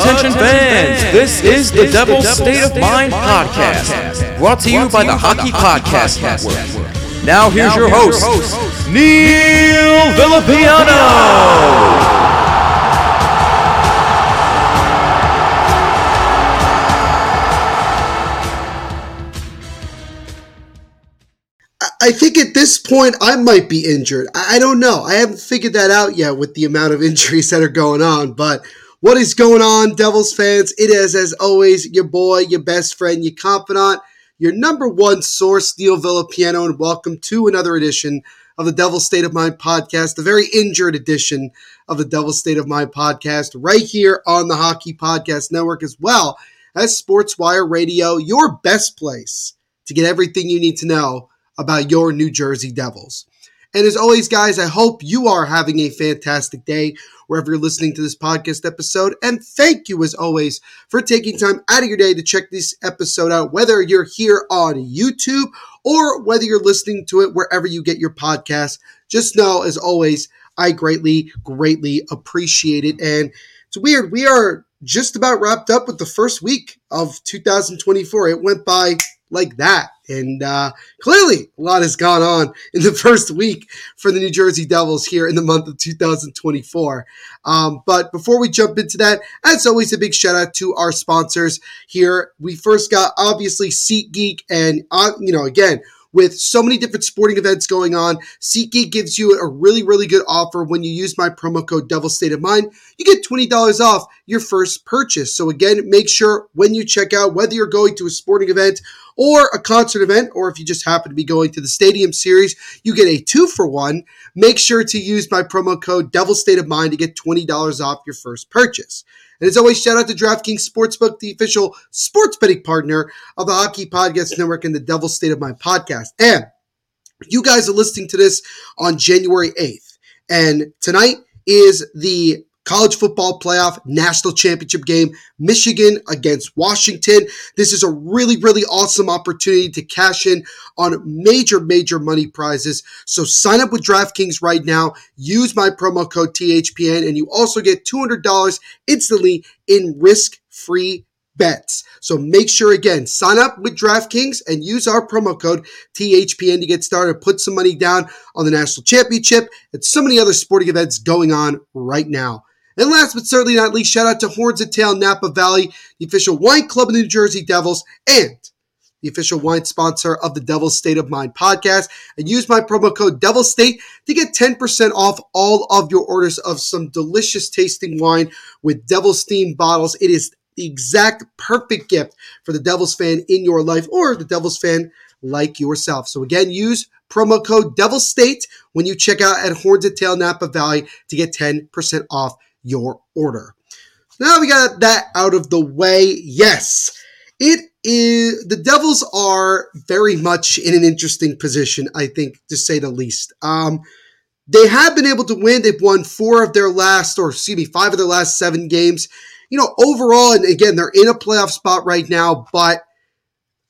Attention fans, this is the Devil's State of Mind podcast, brought to you by the Hockey Podcast Network. Now here's your host, Neil Villapiano. I think at this point I might be injured. I don't know. I haven't figured that out yet with the amount of injuries that are going on, but what is going on, Devils fans? It is, as always, your boy, your best friend, your confidant, your number one source, Neil Villapiano, and welcome to another edition of the Devil's State of Mind podcast, the very injured edition of the Devil's State of Mind podcast, right here on the Hockey Podcast Network, as well as SportsWire Radio, your best place to get everything you need to know about your New Jersey Devils. And as always, guys, I hope you are having a fantastic day wherever you're listening to this podcast episode. And thank you, as always, for taking time out of your day to check this episode out, whether you're here on YouTube or whether you're listening to it wherever you get your podcast. Just know, as always, I greatly, greatly appreciate it. And it's weird. We are just about wrapped up with the first week of 2024. It went by like that. And uh, clearly, a lot has gone on in the first week for the New Jersey Devils here in the month of 2024. Um, but before we jump into that, as always, a big shout out to our sponsors here. We first got obviously SeatGeek, and uh, you know, again, with so many different sporting events going on. SeatGeek gives you a really, really good offer when you use my promo code Devil State of Mind. You get $20 off your first purchase. So again, make sure when you check out, whether you're going to a sporting event or a concert event, or if you just happen to be going to the Stadium Series, you get a two for one. Make sure to use my promo code Devil State of Mind to get $20 off your first purchase. And as always, shout out to DraftKings Sportsbook, the official sports betting partner of the Hockey Podcast Network and the Devil State of Mind podcast. And you guys are listening to this on January 8th. And tonight is the college football playoff national championship game, Michigan against Washington. This is a really, really awesome opportunity to cash in on major, major money prizes. So sign up with DraftKings right now. Use my promo code THPN, and you also get $200 instantly in risk free bets. So make sure again, sign up with DraftKings and use our promo code THPN to get started. Put some money down on the national championship and so many other sporting events going on right now. And last but certainly not least, shout out to Horns and Tail Napa Valley, the official wine club of the New Jersey Devils, and the official wine sponsor of the Devil's State of Mind podcast. And use my promo code Devil State to get 10% off all of your orders of some delicious tasting wine with Devil's themed bottles. It is the exact perfect gift for the Devils fan in your life or the Devils fan like yourself. So again, use promo code Devil State when you check out at Horns and Tail Napa Valley to get 10% off your order. Now we got that out of the way. Yes, it is. The Devils are very much in an interesting position, I think, to say the least. Um, they have been able to win. They've won four of their last, or excuse me, five of their last seven games. You know, overall, and again, they're in a playoff spot right now, but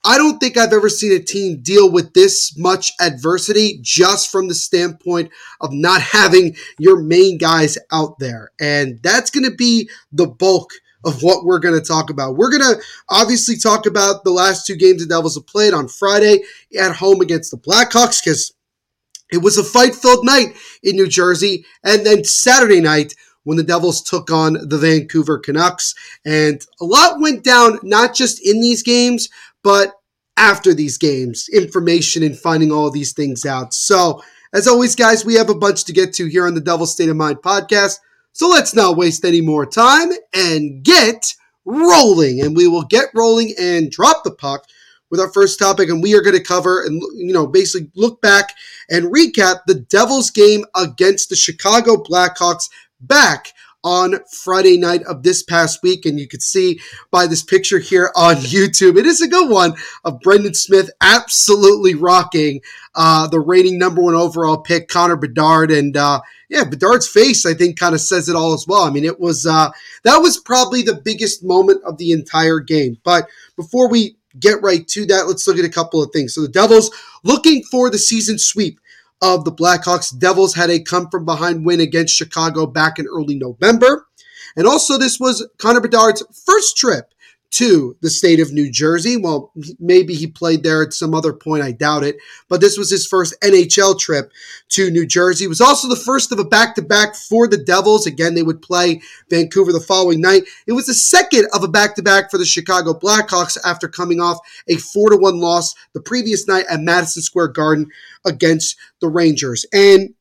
I don't think I've ever seen a team deal with this much adversity just from the standpoint of not having your main guys out there. And that's going to be the bulk of what we're going to talk about. We're going to obviously talk about the last two games the Devils have played on Friday at home against the Blackhawks because it was a fight filled night in New Jersey. And then Saturday night when the Devils took on the Vancouver Canucks. And a lot went down, not just in these games, but after these games, information and finding all these things out. So, as always, guys, we have a bunch to get to here on the Devil's State of Mind podcast. So let's not waste any more time and get rolling. And we will get rolling and drop the puck with our first topic. And we are going to cover and, you know, basically look back and recap the Devils game against the Chicago Blackhawks back on Friday night of this past week. And you can see by this picture here on YouTube, it is a good one of Brendan Smith absolutely rocking uh, the reigning number one overall pick, Connor Bedard. And uh, yeah, Bedard's face, I think, kind of says it all as well. I mean, it was uh, that was probably the biggest moment of the entire game. But before we get right to that, let's look at a couple of things. So the Devils looking for the season sweep of the Blackhawks. Devils had a come from behind win against Chicago back in early November. And also, this was Connor Bedard's first trip to the state of New Jersey. Well, maybe he played there at some other point. I doubt it. But this was his first NHL trip to New Jersey. It was also the first of a back to back for the Devils. Again, they would play Vancouver the following night. It was the second of a back to back for the Chicago Blackhawks after coming off a 4 to 1 loss the previous night at Madison Square Garden against the Rangers. And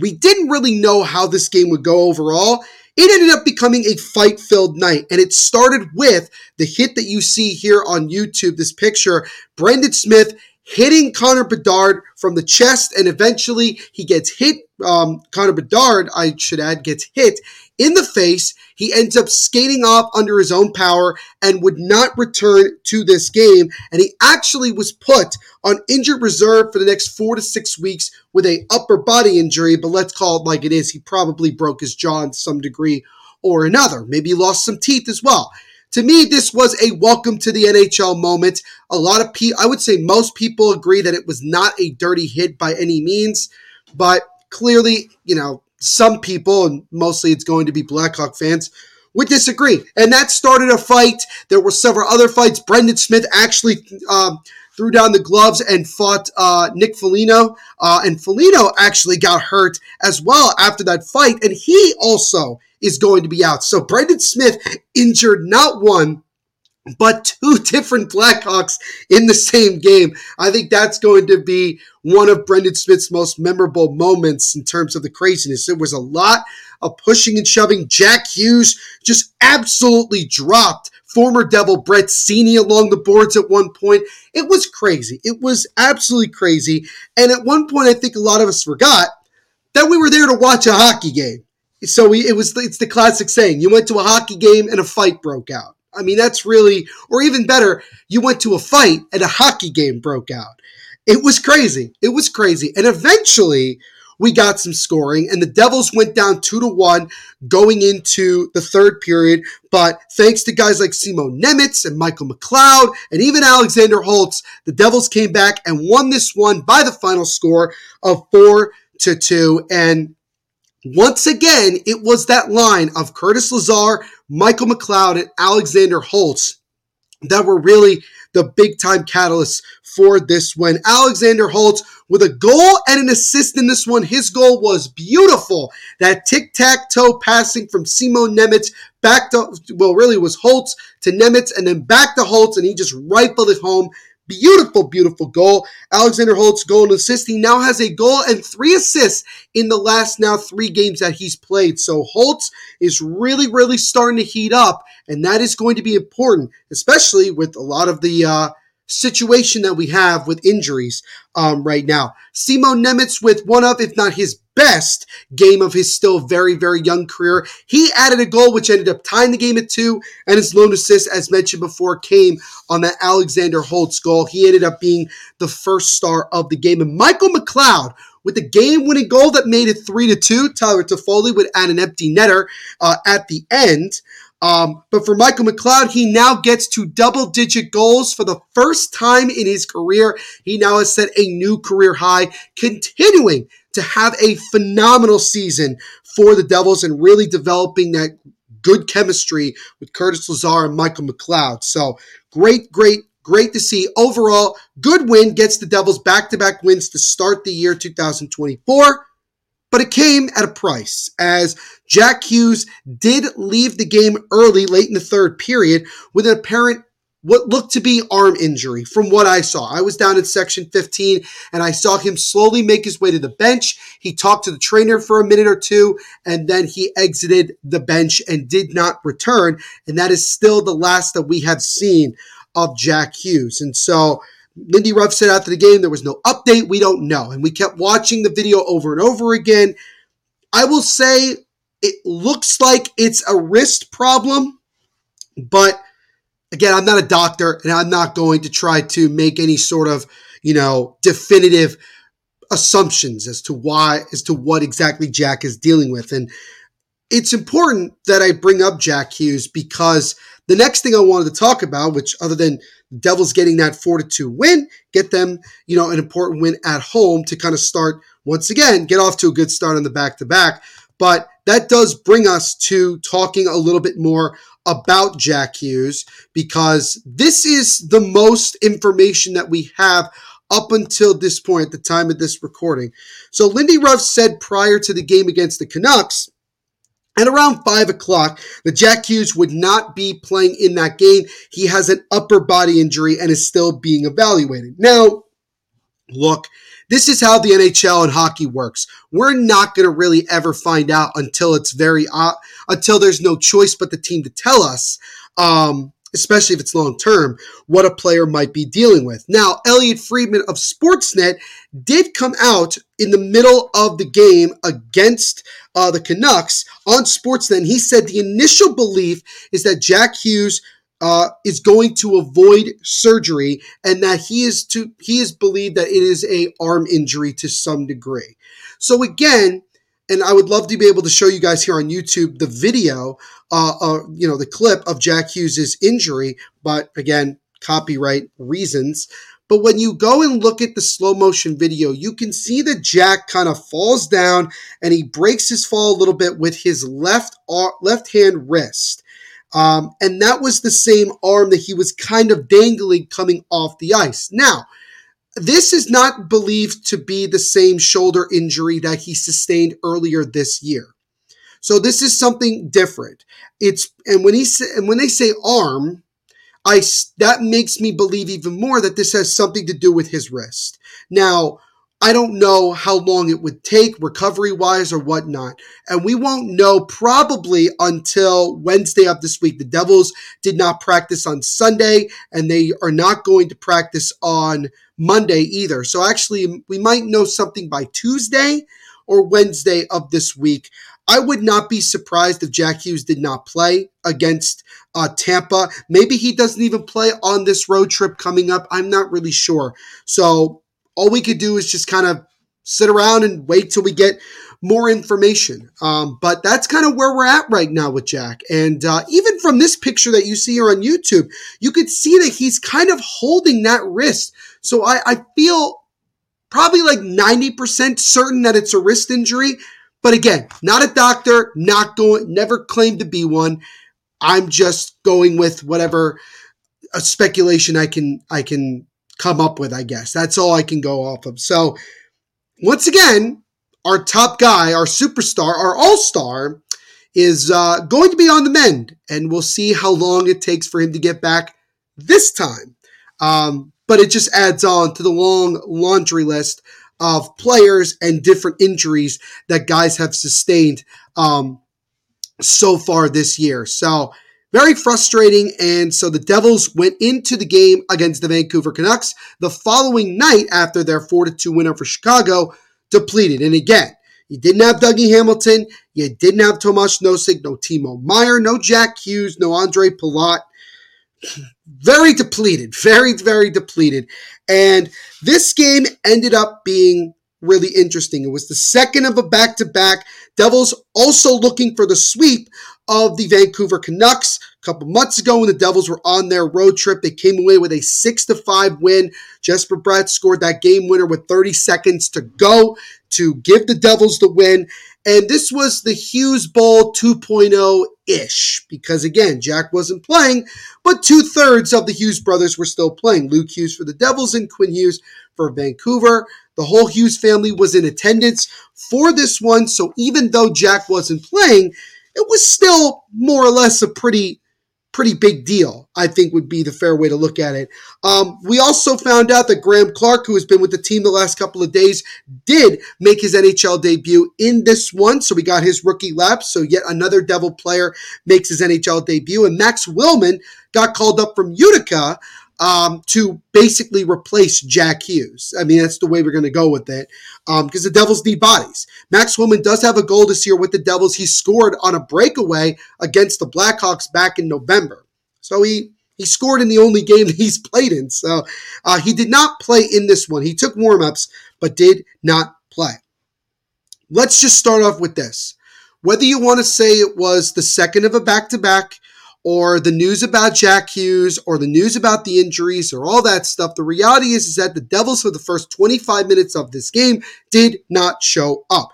we didn't really know how this game would go overall. It ended up becoming a fight filled night. And it started with the hit that you see here on YouTube, this picture. Brendan Smith hitting Connor Bedard from the chest, and eventually he gets hit. Um, Connor Bedard, I should add, gets hit in the face. He ends up skating off under his own power and would not return to this game. And he actually was put on injured reserve for the next four to six weeks with a upper body injury. But let's call it like it is. He probably broke his jaw in some degree or another. Maybe he lost some teeth as well. To me, this was a welcome to the NHL moment. A lot of people, I would say most people agree that it was not a dirty hit by any means, but clearly, you know, some people, and mostly it's going to be Blackhawk fans, would disagree. And that started a fight. There were several other fights. Brendan Smith actually um, threw down the gloves and fought uh, Nick Foligno. Uh, and Foligno actually got hurt as well after that fight. And he also is going to be out. So Brendan Smith injured not one, but two different Blackhawks in the same game. I think that's going to be one of Brendan Smith's most memorable moments in terms of the craziness. It was a lot of pushing and shoving. Jack Hughes just absolutely dropped former Devil Brett Seney along the boards at one point. It was crazy. It was absolutely crazy. And at one point, I think a lot of us forgot that we were there to watch a hockey game. So we, it was it's the classic saying: you went to a hockey game and a fight broke out. I mean, that's really, or even better, you went to a fight and a hockey game broke out. It was crazy. It was crazy. And eventually, we got some scoring, and the Devils went down two to one going into the third period. But thanks to guys like Simon Nemec and Michael McLeod and even Alexander Holtz, the Devils came back and won this one by the final score of four to two. And once again, it was that line of Curtis Lazar, Michael McLeod, and Alexander Holtz that were really the big time catalyst for this win. Alexander Holtz with a goal and an assist in this one. His goal was beautiful. That tic tac toe passing from Simon Nemec back to, well, really was Holtz to Nemec and then back to Holtz, and he just rifled it home. Beautiful, beautiful goal. Alexander Holtz goal and assist. He now has a goal and three assists in the last now three games that he's played. So Holtz is really, really starting to heat up, and that is going to be important, especially with a lot of the uh, situation that we have with injuries um, right now. Simon Nemec with one of, if not his best game of his still very, very young career. He added a goal which ended up tying the game at two, and his lone assist, as mentioned before, came on that Alexander Holtz goal. He ended up being the first star of the game. And Michael McLeod with the game-winning goal that made it three to two. Tyler Toffoli would add an empty netter uh, at the end. Um, but for Michael McLeod, he now gets to double digit goals for the first time in his career. He now has set a new career high, continuing to have a phenomenal season for the Devils and really developing that good chemistry with Curtis Lazar and Michael McLeod. So great, great, great to see. Overall, good win gets the Devils back to back wins to start the year 2024 but it came at a price as Jack Hughes did leave the game early late in the third period with an apparent what looked to be arm injury from what I saw. I was down in section 15 and I saw him slowly make his way to the bench. He talked to the trainer for a minute or two and then he exited the bench and did not return. And that is still the last that we have seen of Jack Hughes. And so Lindy Ruff said after the game there was no update. We don't know. And we kept watching the video over and over again. I will say it looks like it's a wrist problem, but again, I'm not a doctor and I'm not going to try to make any sort of, you know, definitive assumptions as to why, as to what exactly Jack is dealing with. And it's important that I bring up Jack Hughes because the next thing I wanted to talk about, which other than Devils getting that 4 to 2 win, get them, you know, an important win at home to kind of start once again, get off to a good start on the back to back. But that does bring us to talking a little bit more about Jack Hughes because this is the most information that we have up until this point at the time of this recording. So Lindy Ruff said prior to the game against the Canucks at around 5 o'clock, the Jack Hughes would not be playing in that game. He has an upper body injury and is still being evaluated. Now, look, this is how the NHL and hockey works. We're not going to really ever find out until it's very, uh, until there's no choice but the team to tell us. Um, especially if it's long term, what a player might be dealing with. Now, Elliot Friedman of Sportsnet did come out in the middle of the game against uh, the Canucks on Sportsnet. And he said the initial belief is that Jack Hughes uh, is going to avoid surgery and that he is to he is believed that it is a arm injury to some degree. So again, and I would love to be able to show you guys here on YouTube the video, uh, uh, you know, the clip of Jack Hughes's injury, but again, copyright reasons. But when you go and look at the slow motion video, you can see that Jack kind of falls down and he breaks his fall a little bit with his left left hand wrist. Um, and that was the same arm that he was kind of dangling coming off the ice. Now, this is not believed to be the same shoulder injury that he sustained earlier this year. So this is something different. It's and when he say, and when they say arm, I that makes me believe even more that this has something to do with his wrist. Now, I don't know how long it would take recovery wise or whatnot. And we won't know probably until Wednesday of this week. The Devils did not practice on Sunday and they are not going to practice on Monday either. So actually, we might know something by Tuesday or Wednesday of this week. I would not be surprised if Jack Hughes did not play against uh, Tampa. Maybe he doesn't even play on this road trip coming up. I'm not really sure. So all we could do is just kind of sit around and wait till we get more information. Um, but that's kind of where we're at right now with Jack. And uh, even from this picture that you see here on YouTube, you could see that he's kind of holding that wrist. So I, I feel probably like 90% certain that it's a wrist injury. But again, not a doctor, not going, never claimed to be one. I'm just going with whatever a speculation I can I can come up with, I guess. That's all I can go off of. So, once again, our top guy, our superstar, our all star, is uh, going to be on the mend, and we'll see how long it takes for him to get back this time. Um, but it just adds on to the long laundry list of players and different injuries that guys have sustained um, so far this year. So, very frustrating. And so the Devils went into the game against the Vancouver Canucks the following night after their 4 2 win over Chicago, depleted. And again, you didn't have Dougie Hamilton. You didn't have Tomas Nosek, no Timo Meier, no Jack Hughes, no Ondrej Palat. Very depleted, very, very depleted. And this game ended up being really interesting. It was the second of a back to back. Devils also looking for the sweep of the Vancouver Canucks. Couple months ago, when the Devils were on their road trip, they came away with a six to five win. Jesper Bratt scored that game winner with 30 seconds to go to give the Devils the win. And this was the Hughes Bowl 2.0 ish, because again, Jack wasn't playing, but two thirds of the Hughes brothers were still playing. Luke Hughes for the Devils and Quinn Hughes for Vancouver. The whole Hughes family was in attendance for this one, so even though Jack wasn't playing, it was still more or less a pretty pretty big deal, I think would be the fair way to look at it. Um, we also found out that Graeme Clarke, who has been with the team the last couple of days, did make his NHL debut in this one. So we got his rookie lap. So yet another Devil player makes his NHL debut. And Max Willman got called up from Utica um, to basically replace Jack Hughes. I mean, that's the way we're going to go with it because um, the Devils need bodies. Max Willman does have a goal this year with the Devils. He scored on a breakaway against the Blackhawks back in November. So he he scored in the only game he's played in. So uh, he did not play in this one. He took warmups, but did not play. Let's just start off with this. Whether you want to say it was the second of a back to back, or the news about Jack Hughes or the news about the injuries or all that stuff. The reality is, is that the Devils for the first 25 minutes of this game did not show up.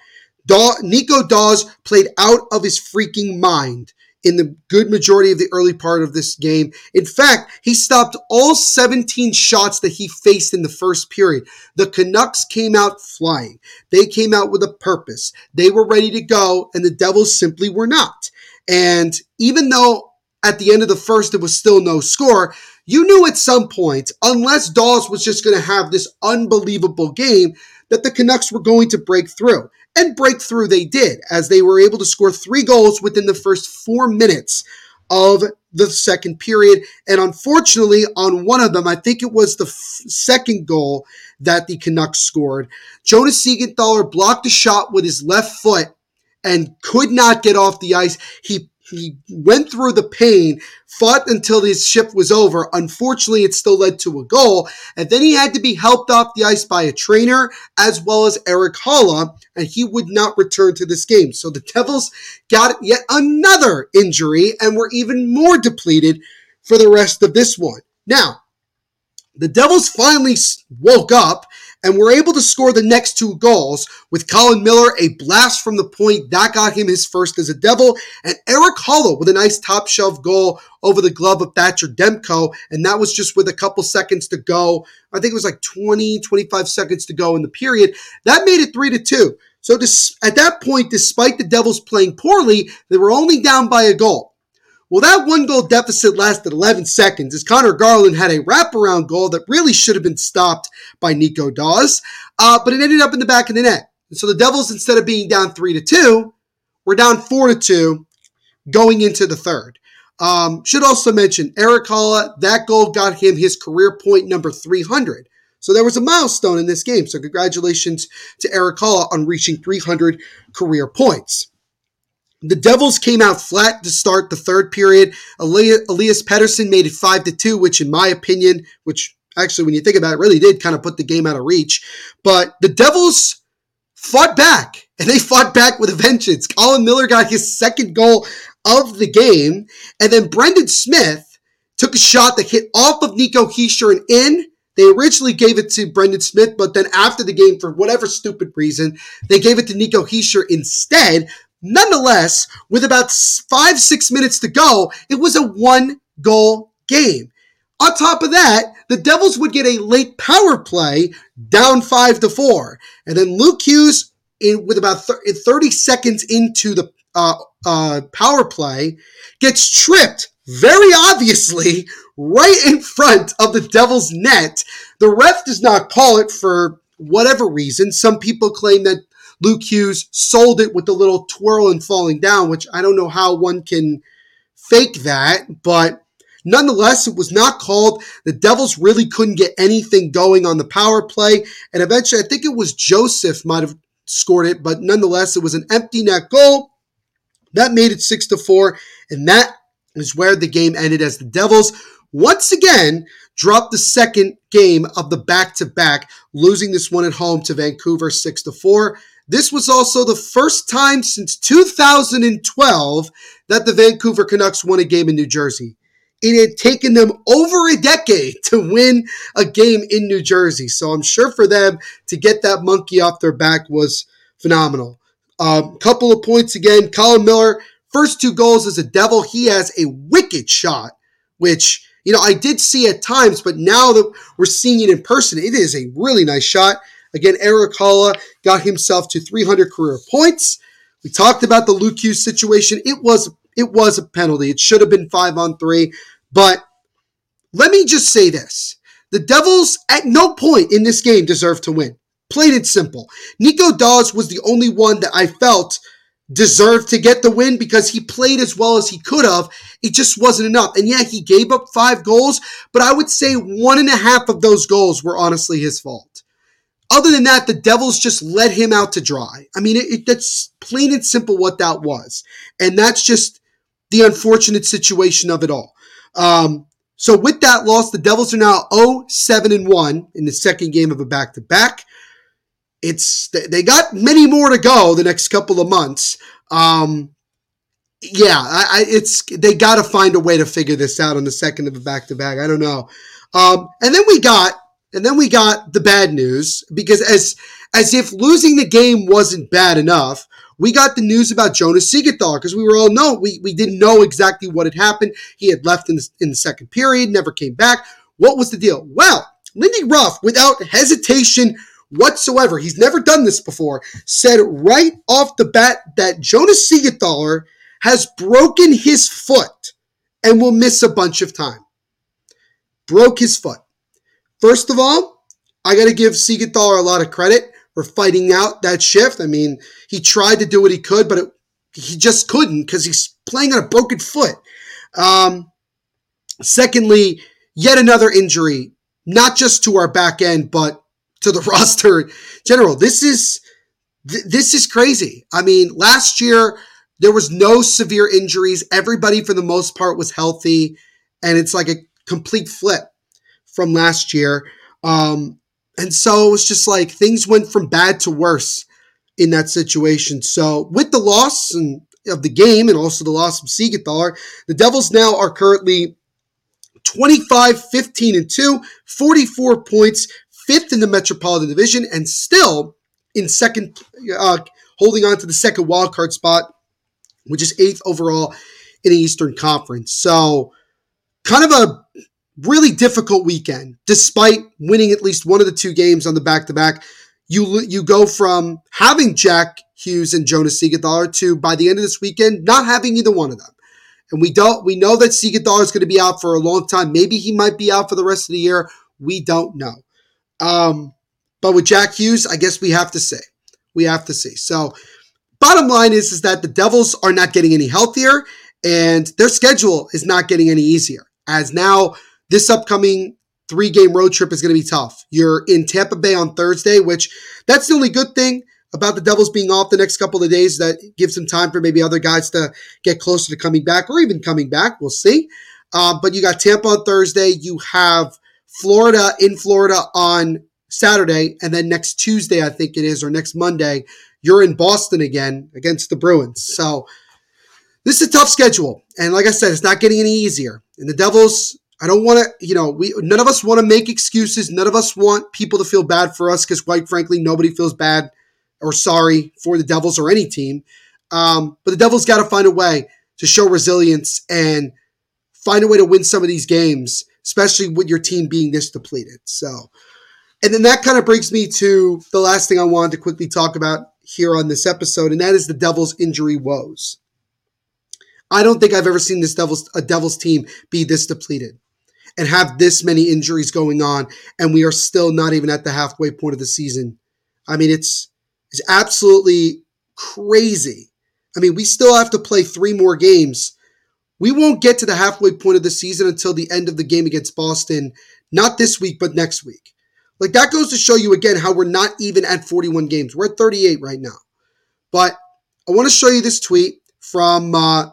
Daw- Nico Daws played out of his freaking mind in the good majority of the early part of this game. In fact, he stopped all 17 shots that he faced in the first period. The Canucks came out flying. They came out with a purpose. They were ready to go, and the Devils simply were not. And even though at the end of the first, it was still no score. You knew at some point, unless Daws was just going to have this unbelievable game, that the Canucks were going to break through. And break through they did, as they were able to score three goals within the first four minutes of the second period. And unfortunately, on one of them, I think it was the f- second goal that the Canucks scored, Jonas Siegenthaler blocked a shot with his left foot and could not get off the ice. He he went through the pain, fought until his shift was over. Unfortunately, it still led to a goal. And then he had to be helped off the ice by a trainer as well as Erik Haula, and he would not return to this game. So the Devils got yet another injury and were even more depleted for the rest of this one. Now, the Devils finally woke up and were able to score the next two goals with Colin Miller, a blast from the point that got him his first as a Devil, and Erik Haula with a nice top shelf goal over the glove of Thatcher Demko, and that was just with a couple seconds to go. I think it was like 20, 25 seconds to go in the period. That made it 3 to 2. So at that point, despite the Devils playing poorly, they were only down by a goal. Well, that one goal deficit lasted 11 seconds as Conor Garland had a wraparound goal that really should have been stopped by Nico Daws, uh, but it ended up in the back of the net. And so the Devils, instead of being down 3 to 2, were down 4 to 2 going into the third. Um, should also mention Erik Haula, that goal got him his career point number 300. So there was a milestone in this game. So congratulations to Erik Haula on reaching 300 career points. The Devils came out flat to start the third period. Elias Pettersson made it 5 to 2, which, in my opinion, which actually, when you think about it, really did kind of put the game out of reach. But the Devils fought back, and they fought back with a vengeance. Colin Miller got his second goal of the game, and then Brendan Smith took a shot that hit off of Nico Hischier and in. They originally gave it to Brendan Smith, but then after the game, for whatever stupid reason, they gave it to Nico Hischier instead. Nonetheless, with about five, six minutes to go, it was a one goal game. On top of that, the Devils would get a late power play down five to four. And then Luke Hughes, in, with about 30 seconds into the uh, uh, power play, gets tripped very obviously right in front of the Devils' net. The ref does not call it for whatever reason. Some people claim that Luke Hughes sold it with the little twirl and falling down, which I don't know how one can fake that, but nonetheless, it was not called. The Devils really couldn't get anything going on the power play, and eventually, I think it was Joseph might have scored it, but nonetheless, it was an empty net goal that made it six to four, and that is where the game ended as the Devils once again dropped the second game of the back-to-back, losing this one at home to Vancouver 6 to 4. This was also the first time since 2012 that the Vancouver Canucks won a game in New Jersey. It had taken them over a decade to win a game in New Jersey. So I'm sure for them to get that monkey off their back was phenomenal. A um, couple of points again. Colin Miller, first two goals as a Devil. He has a wicked shot, which, you know, I did see at times, but now that we're seeing it in person, it is a really nice shot. Again, Erik Haula got himself to 300 career points. We talked about the Luke Hughes situation. It was it was a penalty. It should have been five on three. But let me just say this. The Devils at no point in this game deserved to win. Plain and simple. Nico Daws was the only one that I felt deserved to get the win because he played as well as he could have. It just wasn't enough. And yeah, he gave up five goals, but I would say one and a half of those goals were honestly his fault. Other than that, the Devils just let him out to dry. I mean, it, it, that's plain and simple what that was. And that's just the unfortunate situation of it all. Um, so with that loss, the Devils are now 0 7 and 1 in the second game of a back to back. It's they got many more to go the next couple of months. Um, yeah, I, I, it's they got to find a way to figure this out on the second of a back to back. I don't know. Um, and then we got and then we got the bad news because as as if losing the game wasn't bad enough, we got the news about Jonas Siegenthaler because we were all know we, we didn't know exactly what had happened. He had left in the, in the second period, never came back. What was the deal? Well, Lindy Ruff, without hesitation whatsoever, he's never done this before, said right off the bat that Jonas Siegenthaler has broken his foot and will miss a bunch of time. Broke his foot. First of all, I got to give Siegenthaler a lot of credit for fighting out that shift. I mean, he tried to do what he could, but it, he just couldn't because he's playing on a broken foot. Um, secondly, yet another injury, not just to our back end, but to the roster general. This is th- this is crazy. I mean, last year there was no severe injuries. Everybody, for the most part, was healthy, and it's like a complete flip from last year. Um, and so it was just like things went from bad to worse in that situation. So with the loss and of the game and also the loss of Siegenthaler, the Devils now are currently 25, 15, and 2, 44 points, fifth in the Metropolitan Division, and still in second, uh, holding on to the second wildcard spot, which is eighth overall in the Eastern Conference. So, kind of a really difficult weekend, despite winning at least one of the two games on the back to back. You you go from having Jack Hughes and Jonas Siegenthaler to by the end of this weekend not having either one of them. And we don't we know that Siegenthaler is going to be out for a long time. Maybe he might be out for the rest of the year. We don't know. Um, but with Jack Hughes, I guess we have to say we have to see. So, bottom line is is that the Devils are not getting any healthier, and their schedule is not getting any easier. As now this upcoming three game road trip is going to be tough. You're in Tampa Bay on Thursday, which that's the only good thing about the Devils being off the next couple of days that gives them time for maybe other guys to get closer to coming back or even coming back. We'll see. Uh, but you got Tampa on Thursday. You have Florida in Florida on Saturday. And then next Tuesday, I think it is, or next Monday, you're in Boston again against the Bruins. So this is a tough schedule. And like I said, it's not getting any easier. And the Devils, I don't want to, you know, we none of us want to make excuses. None of us want people to feel bad for us because, quite frankly, nobody feels bad or sorry for the Devils or any team. Um, but the Devils got to find a way to show resilience and find a way to win some of these games, especially with your team being this depleted. So, and then that kind of brings me to the last thing I wanted to quickly talk about here on this episode, and that is the Devils' injury woes. I don't think I've ever seen this Devils a Devils team be this depleted and have this many injuries going on, and we are still not even at the halfway point of the season. I mean, it's it's absolutely crazy. I mean, we still have to play three more games. We won't get to the halfway point of the season until the end of the game against Boston, not this week, but next week. Like that goes to show you again how we're not even at 41 games. We're at 38 right now. But I want to show you this tweet from uh,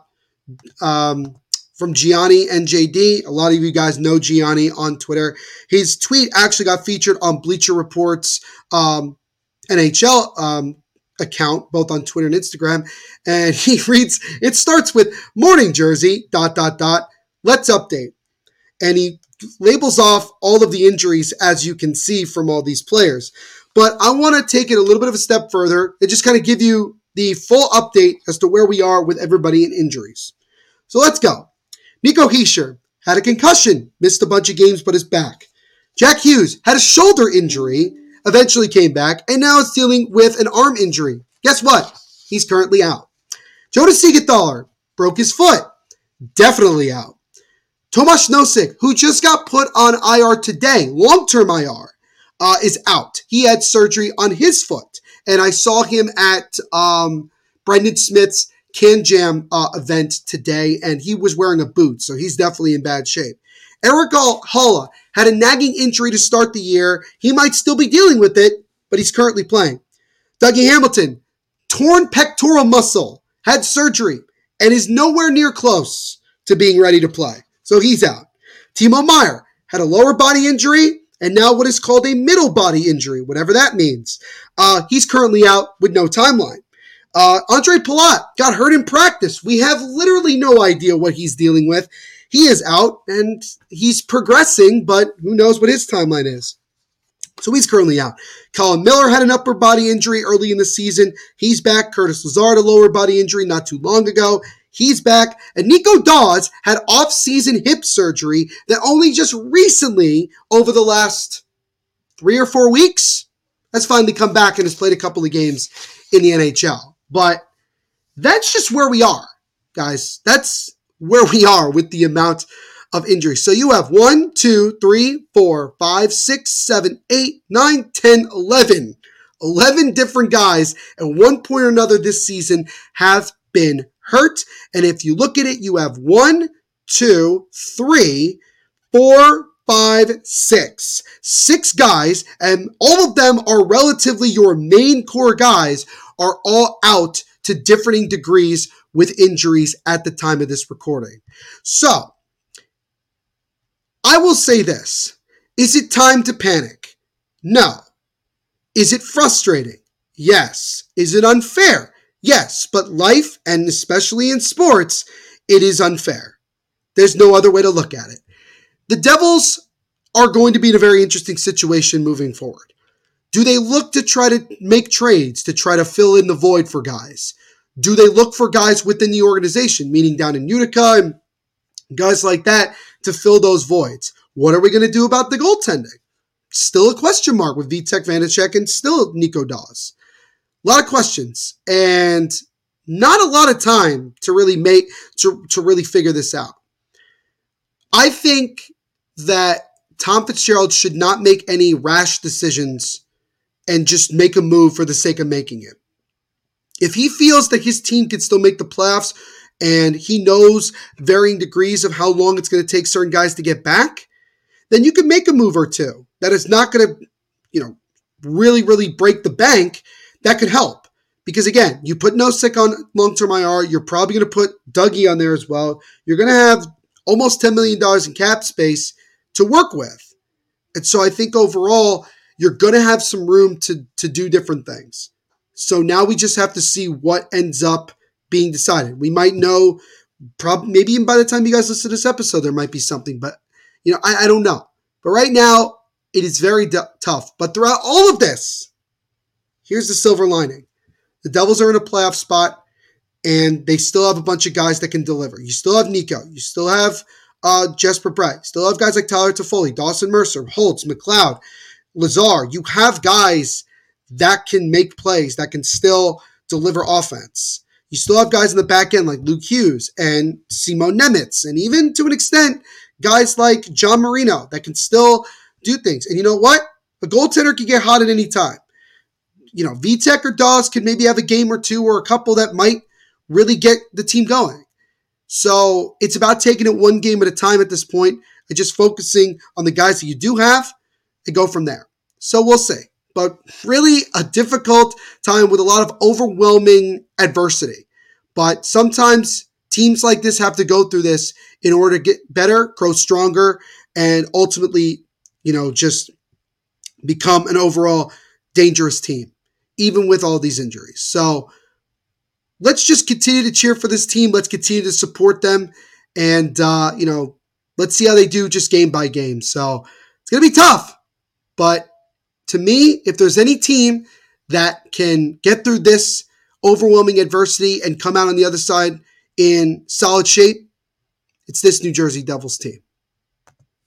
um, from Gianni and JD. A lot of you guys know Gianni on Twitter. His tweet actually got featured on Bleacher Report's um, NHL um, account, both on Twitter and Instagram. And he reads, it starts with morning jersey, dot, dot, dot. Let's update. And he labels off all of the injuries as you can see from all these players. But I want to take it a little bit of a step further and just kind of give you the full update as to where we are with everybody in injuries. So let's go. Nico Hischier had a concussion, missed a bunch of games, but is back. Jack Hughes had a shoulder injury, eventually came back, and now is dealing with an arm injury. Guess what? He's currently out. Jonas Siegenthaler broke his foot, definitely out. Tomas Nosek, who just got put on IR today, long-term IR, uh, is out. He had surgery on his foot, and I saw him at um, Brendan Smith's Can Jam uh, event today, and he was wearing a boot, so he's definitely in bad shape. Erik Haula had a nagging injury to start the year. He might still be dealing with it, but he's currently playing. Dougie Hamilton, torn pectoral muscle, had surgery, and is nowhere near close to being ready to play. So he's out. Timo Meier had a lower body injury and now what is called a middle body injury, whatever that means. Uh, he's currently out with no timeline. Uh, Ondrej Palat got hurt in practice. We have literally no idea what he's dealing with. He is out and he's progressing, but who knows what his timeline is. So he's currently out. Colin Miller had an upper body injury early in the season. He's back. Curtis Lazar a lower body injury not too long ago. He's back. And Nico Daws had off-season hip surgery that only just recently, over the last three or four weeks, has finally come back and has played a couple of games in the NHL. But that's just where we are, guys. That's where we are with the amount of injuries. So you have one, two, three, four, five, six, seven, eight, nine, ten, eleven. 11 different guys at one point or another this season have been hurt. And if you look at it, you have one, two, three, four, five, six. Six guys, and all of them are relatively your main core guys, are all out to differing degrees with injuries at the time of this recording. So, I will say this. Is it time to panic? No. Is it frustrating? Yes. Is it unfair? Yes, but life, and especially in sports, it is unfair. There's no other way to look at it. The Devils are going to be in a very interesting situation moving forward. Do they look to try to make trades to try to fill in the void for guys? Do they look for guys within the organization, meaning down in Utica and guys like that, to fill those voids? What are we going to do about the goaltending? Still a question mark with Vitek Vanecek and still Nico Daws. a lot of questions and not a lot of time to really make to, to really figure this out. I think that Tom Fitzgerald should not make any rash decisions and just make a move for the sake of making it. If he feels that his team can still make the playoffs and he knows varying degrees of how long it's going to take certain guys to get back, then you can make a move or two that is not going to, you know, really, really break the bank that could help. Because again, you put no Nosek on long term IR, you're probably going to put Dougie on there as well. You're going to have almost $10 million in cap space to work with. And so I think overall, you're going to have some room to, to do different things. So now we just have to see what ends up being decided. We might know, probably maybe even by the time you guys listen to this episode, there might be something, but you know, I, I don't know. But right now, it is very d- tough. But throughout all of this, Here's the silver lining the Devils are in a playoff spot, and they still have a bunch of guys that can deliver. You still have Nico. You still have uh, Jesper Bratt. Still have guys like Tyler Toffoli, Dawson Mercer, Holtz, McLeod, Lazar. You have guys that can make plays, that can still deliver offense. You still have guys in the back end like Luke Hughes and Simon Nemec, and even to an extent, guys like John Marino that can still do things. And you know what? A goaltender can get hot at any time you know, Vitek or Daws could maybe have a game or two or a couple that might really get the team going. So it's about taking it one game at a time at this point and just focusing on the guys that you do have and go from there. So we'll see. But really a difficult time with a lot of overwhelming adversity. But sometimes teams like this have to go through this in order to get better, grow stronger, and ultimately, you know, just become an overall dangerous team, even with all these injuries. So let's just continue to cheer for this team. Let's continue to support them. And, uh, you know, let's see how they do just game by game. So it's going to be tough. But to me, if there's any team that can get through this overwhelming adversity and come out on the other side in solid shape, it's this New Jersey Devils team.